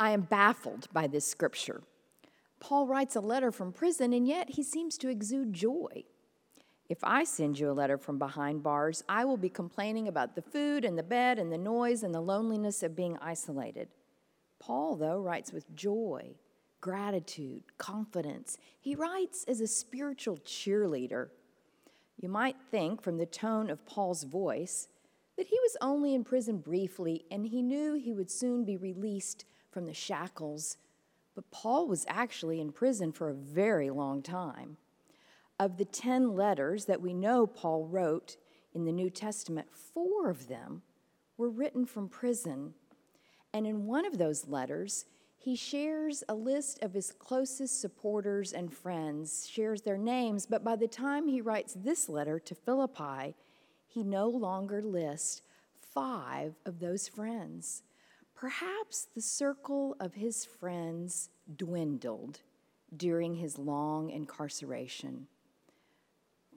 I am baffled by this scripture. Paul writes a letter from prison, and yet he seems to exude joy. If I send you a letter from behind bars, I will be complaining about the food and the bed and the noise and the loneliness of being isolated. Paul, though, writes with joy, gratitude, confidence. He writes as a spiritual cheerleader. You might think from the tone of Paul's voice that he was only in prison briefly and he knew he would soon be released from the shackles. But Paul was actually in prison for a very long time. Of the 10 letters that we know Paul wrote in the New Testament, four of them were written from prison. And in one of those letters, he shares a list of his closest supporters and friends, shares their names, but by the time he writes this letter to Philippi, he no longer lists five of those friends. Perhaps the circle of his friends dwindled during his long incarceration.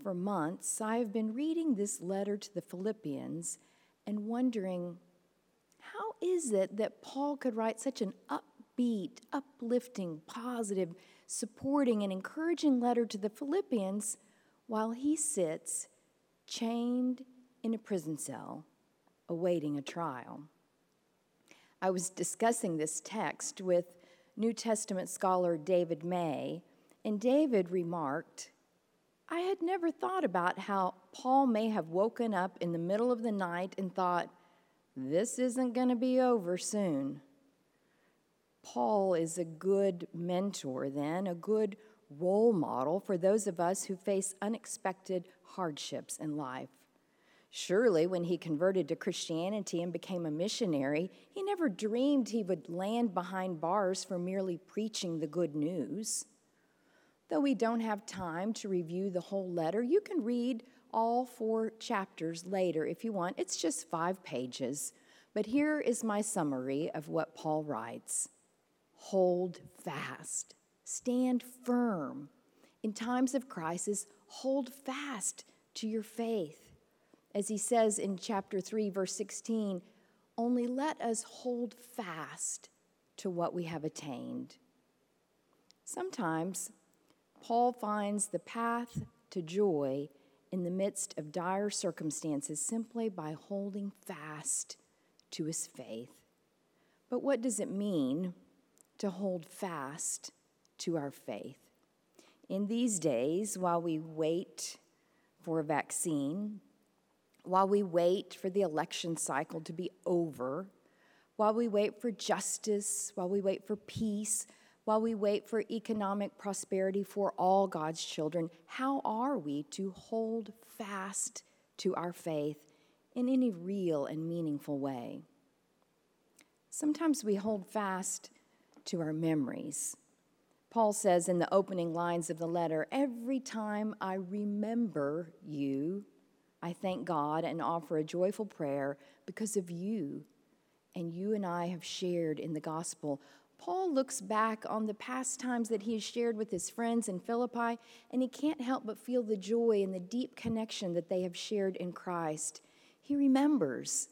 For months, I have been reading this letter to the Philippians and wondering how is it that Paul could write such an upbeat, uplifting, positive, supporting, and encouraging letter to the Philippians while he sits chained in a prison cell, awaiting a trial. I was discussing this text with New Testament scholar David May, and David remarked, I had never thought about how Paul may have woken up in the middle of the night and thought, this isn't going to be over soon. Paul is a good mentor, then, a good role model for those of us who face unexpected hardships in life. Surely, when he converted to Christianity and became a missionary, he never dreamed he would land behind bars for merely preaching the good news. Though we don't have time to review the whole letter, you can read all four chapters later if you want. It's just five pages. But here is my summary of what Paul writes Hold fast Stand firm. In times of crisis, hold fast to your faith. As he says in chapter 3, verse 16, only let us hold fast to what we have attained. Sometimes Paul finds the path to joy in the midst of dire circumstances simply by holding fast to his faith. But what does it mean to hold fast to our faith. In these days, while we wait for a vaccine, while we wait for the election cycle to be over, while we wait for justice, while we wait for peace, while we wait for economic prosperity for all God's children, how are we to hold fast to our faith in any real and meaningful way? Sometimes we hold fast to our memories. Paul says in the opening lines of the letter Every time I remember you, I thank God and offer a joyful prayer because of you. And you and I have shared in the gospel. Paul looks back on the past times that he has shared with his friends in Philippi, and he can't help but feel the joy and the deep connection that they have shared in Christ. He remembers.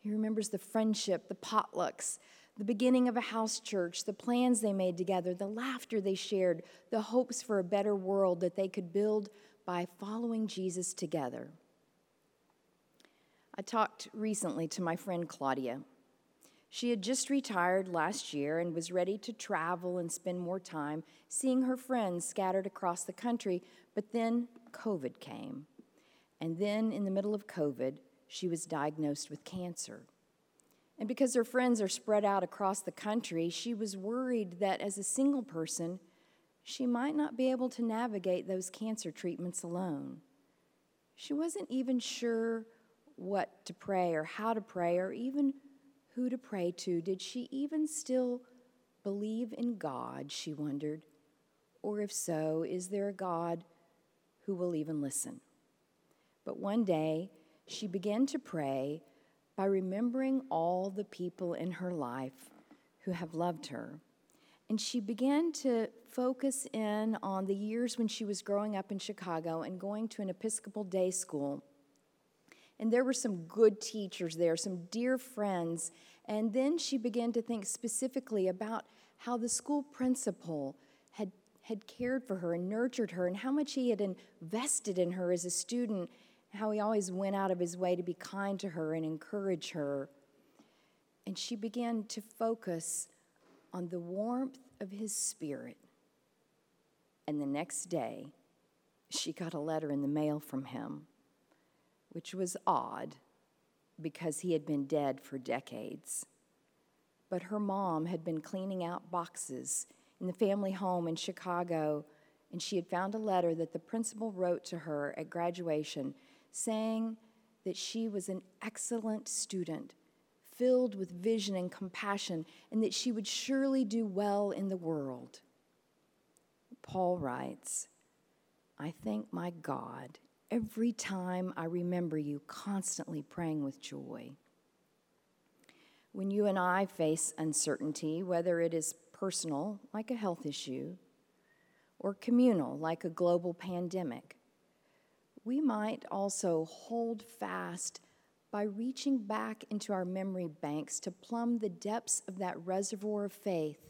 He remembers the friendship, the potlucks, the beginning of a house church, the plans they made together, the laughter they shared, the hopes for a better world that they could build by following Jesus together. I talked recently to my friend Claudia. She had just retired last year and was ready to travel and spend more time seeing her friends scattered across the country, but then COVID came. And then, in the middle of COVID, she was diagnosed with cancer. And because her friends are spread out across the country, she was worried that as a single person, she might not be able to navigate those cancer treatments alone. She wasn't even sure what to pray or how to pray or even who to pray to. Did she even still believe in God, she wondered? Or if so, is there a God who will even listen? But one day, she began to pray by remembering all the people in her life who have loved her. And she began to focus in on the years when she was growing up in Chicago and going to an Episcopal day school. And there were some good teachers there, some dear friends, And then she began to think specifically about how the school principal had, had cared for her and nurtured her, and how much he had invested in her as a student, how he always went out of his way to be kind to her and encourage her. And she began to focus on the warmth of his spirit. And the next day, she got a letter in the mail from him, which was odd because he had been dead for decades. But her mom had been cleaning out boxes in the family home in Chicago, and she had found a letter that the principal wrote to her at graduation saying that she was an excellent student, filled with vision and compassion, and that she would surely do well in the world. Paul writes, I thank my God every time I remember you constantly praying with joy. When you and I face uncertainty, whether it is personal, like a health issue, or communal, like a global pandemic, we might also hold fast by reaching back into our memory banks to plumb the depths of that reservoir of faith,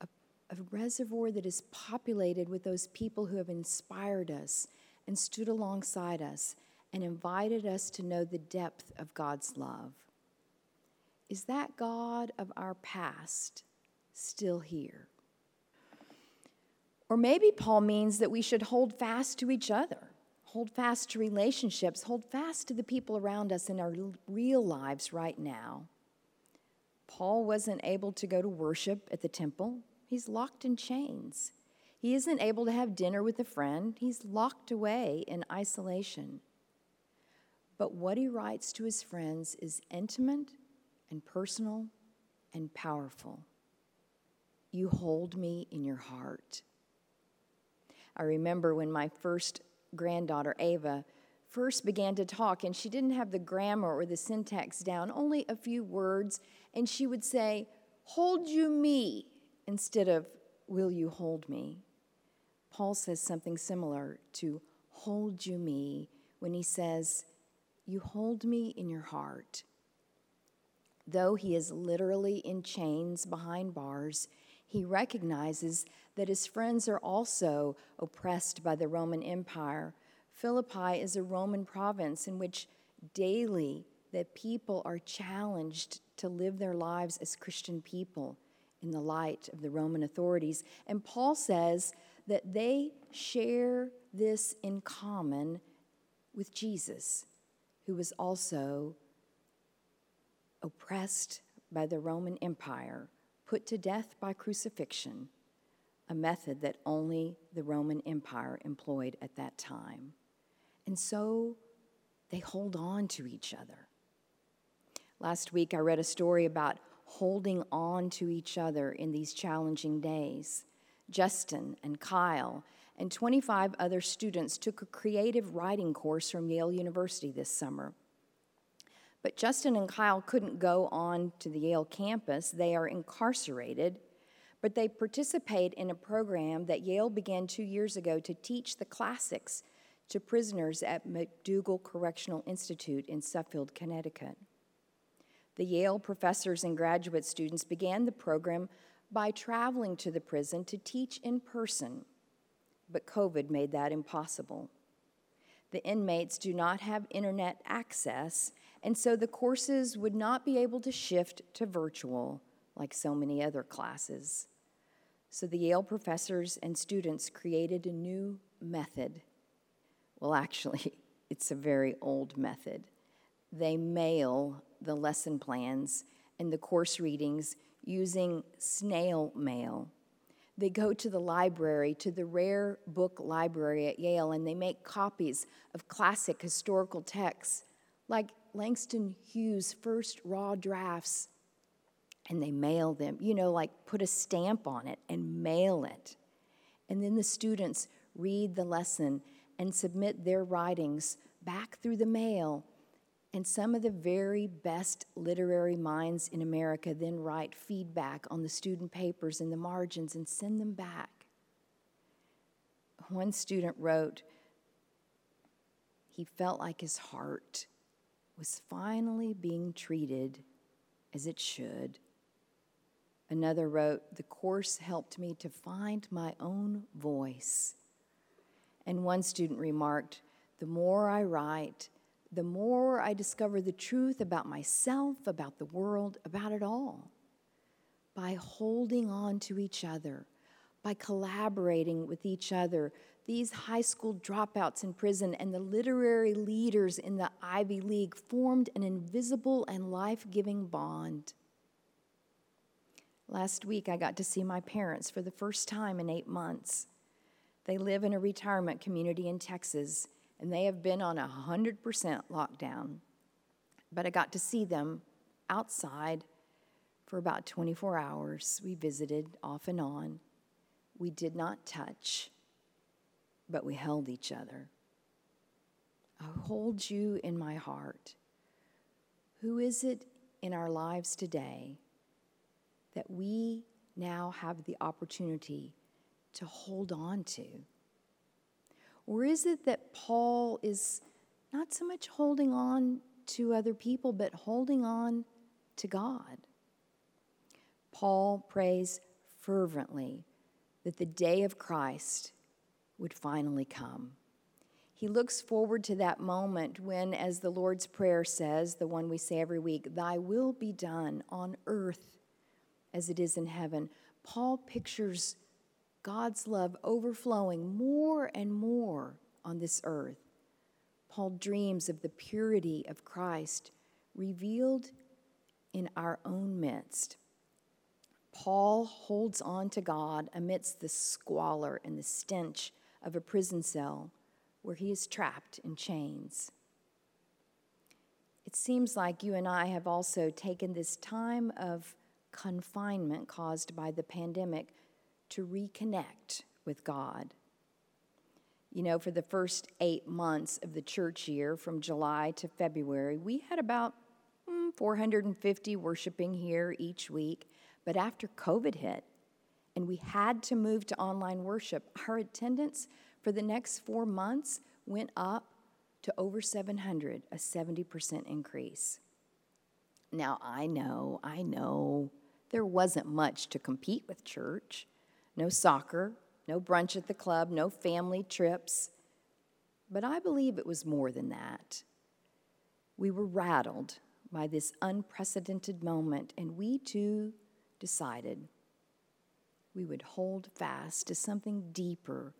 a, a, reservoir that is populated with those people who have inspired us and stood alongside us and invited us to know the depth of God's love. Is that God of our past still here? Or maybe Paul means that we should hold fast to each other, hold fast to relationships, hold fast to the people around us in our real lives right now. Paul wasn't able to go to worship at the temple, he's locked in chains. He isn't able to have dinner with a friend, he's locked away in isolation. But what he writes to his friends is intimate and personal and powerful. You hold me in your heart. I remember when my first granddaughter, Ava, first began to talk, and she didn't have the grammar or the syntax down, only a few words, and she would say, Hold you me, instead of, Will you hold me? Paul says something similar to hold you me when he says, You hold me in your heart. Though he is literally in chains behind bars, he recognizes that his friends are also oppressed by the Roman Empire. Philippi is a Roman province in which daily the people are challenged to live their lives as Christian people in the light of the Roman authorities. And Paul says that they share this in common with Jesus, who was also oppressed by the Roman Empire put to death by crucifixion, a method that only the Roman Empire employed at that time. And so they hold on to each other. Last week, I read a story about holding on to each other in these challenging days. Justin and Kyle and 25 other students took a creative writing course from Yale University this summer. But Justin and Kyle couldn't go on to the Yale campus. They are incarcerated, but they participate in a program that Yale began two years ago to teach the classics to prisoners at MacDougall Correctional Institute in Suffield, Connecticut. The Yale professors and graduate students began the program by traveling to the prison to teach in person, but COVID made that impossible. The inmates do not have internet access, and so the courses would not be able to shift to virtual like so many other classes. So the Yale professors and students created a new method. Well, actually, it's a very old method. They mail the lesson plans and the course readings using snail mail. They go to the library, to the rare book library at Yale, and they make copies of classic historical texts like Langston Hughes' first raw drafts, and they mail them, you know, like put a stamp on it and mail it. And then the students read the lesson and submit their writings back through the mail. And some of the very best literary minds in America then write feedback on the student papers in the margins and send them back. One student wrote, he felt like his heart was finally being treated as it should. Another wrote, The course helped me to find my own voice. And one student remarked, The more I write, the more I discover the truth about myself, about the world, about it all. By holding on to each other, by collaborating with each other, these high school dropouts in prison and the literary leaders in the Ivy League formed an invisible and life giving bond. Last week, I got to see my parents for the first time in eight months. They live in a retirement community in Texas, and they have been on a 100% lockdown. But I got to see them outside for about 24 hours. We visited off and on. We did not touch, but we held each other. I hold you in my heart. Who is it in our lives today that we now have the opportunity to hold on to? Or is it that Paul is not so much holding on to other people, but holding on to God? Paul prays fervently that the day of Christ would finally come. He looks forward to that moment when, as the Lord's Prayer says, the one we say every week, Thy will be done on earth as it is in heaven. Paul pictures God's love overflowing more and more on this earth. Paul dreams of the purity of Christ revealed in our own midst. Paul holds on to God amidst the squalor and the stench of a prison cell where he is trapped in chains. It seems like you and I have also taken this time of confinement caused by the pandemic to reconnect with God. You know, for the first eight months of the church year, from July to February, we had about mm, 450 worshiping here each week. But after COVID hit and we had to move to online worship, our attendance for the next four months went up to over 700, a 70% increase. Now, I know, I know there wasn't much to compete with church. No soccer, no brunch at the club, no family trips. But I believe it was more than that. We were rattled by this unprecedented moment, and we too decided we would hold fast to something deeper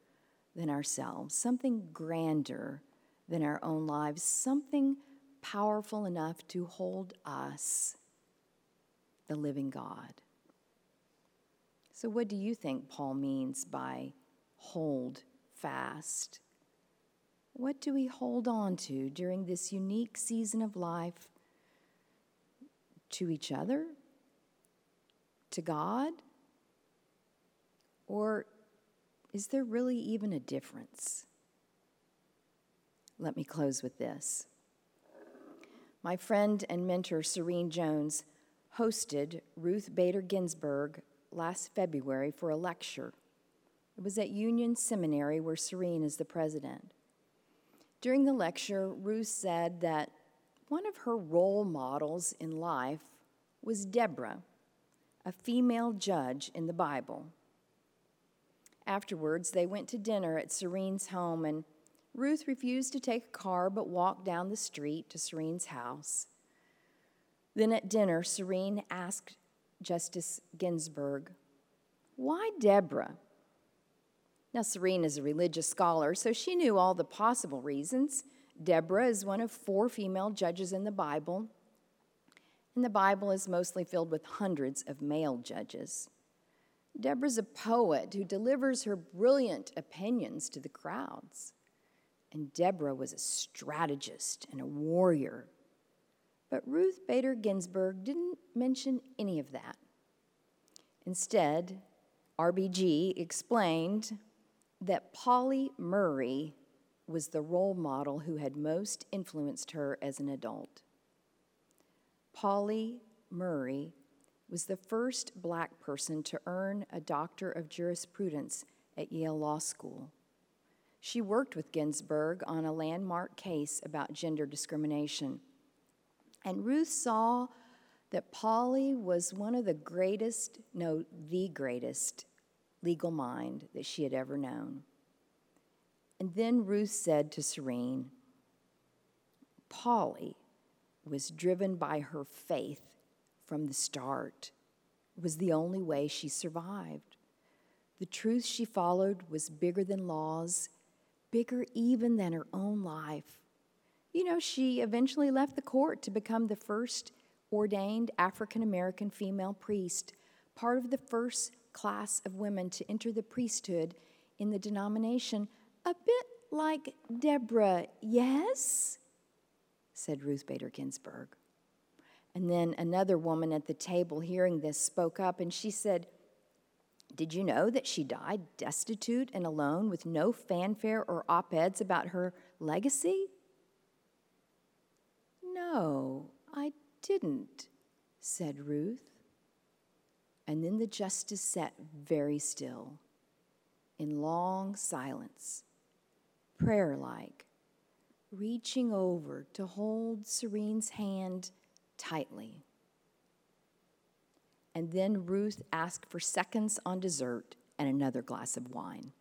than ourselves, something grander than our own lives, something powerful enough to hold us, the living God. So, what do you think Paul means by hold fast? What do we hold on to during this unique season of life? To each other? to God? Or is there really even a difference? Let me close with this. My friend and mentor, Serene Jones, hosted Ruth Bader Ginsburg last February for a lecture. It was at Union Seminary, where Serene is the president. During the lecture, Ruth said that one of her role models in life was Deborah, a female judge in the Bible. Afterwards, they went to dinner at Serene's home, and Ruth refused to take a car but walked down the street to Serene's house. Then at dinner, Serene asked Justice Ginsburg, Why Deborah? Now, Serene is a religious scholar, so she knew all the possible reasons. Deborah is one of four female judges in the Bible, and the Bible is mostly filled with hundreds of male judges. Deborah's a poet who delivers her brilliant opinions to the crowds. And Deborah was a strategist and a warrior. But Ruth Bader Ginsburg didn't mention any of that. Instead, RBG explained that Pauli Murray was the role model who had most influenced her as an adult. Pauli Murray was the first black person to earn a Doctor of Jurisprudence at Yale Law School. She worked with Ginsburg on a landmark case about gender discrimination. And Ruth saw that Pauli was one of the greatest, no, the greatest legal mind that she had ever known. And then Ruth said to Serene, Polly was driven by her faith from the start. Was the only way she survived. The truth she followed was bigger than laws, bigger even than her own life. You know, she eventually left the court to become the first ordained African American female priest, part of the first class of women to enter the priesthood in the denomination, a bit like Deborah, yes? said Ruth Bader Ginsburg. And then another woman at the table hearing this spoke up and she said, Did you know that she died destitute and alone with no fanfare or op eds about her legacy? No, I didn't, said Ruth. And then the justice sat very still, in long silence, prayer like, reaching over to hold Serene's hand tightly. And then Ruth asked for seconds on dessert and another glass of wine.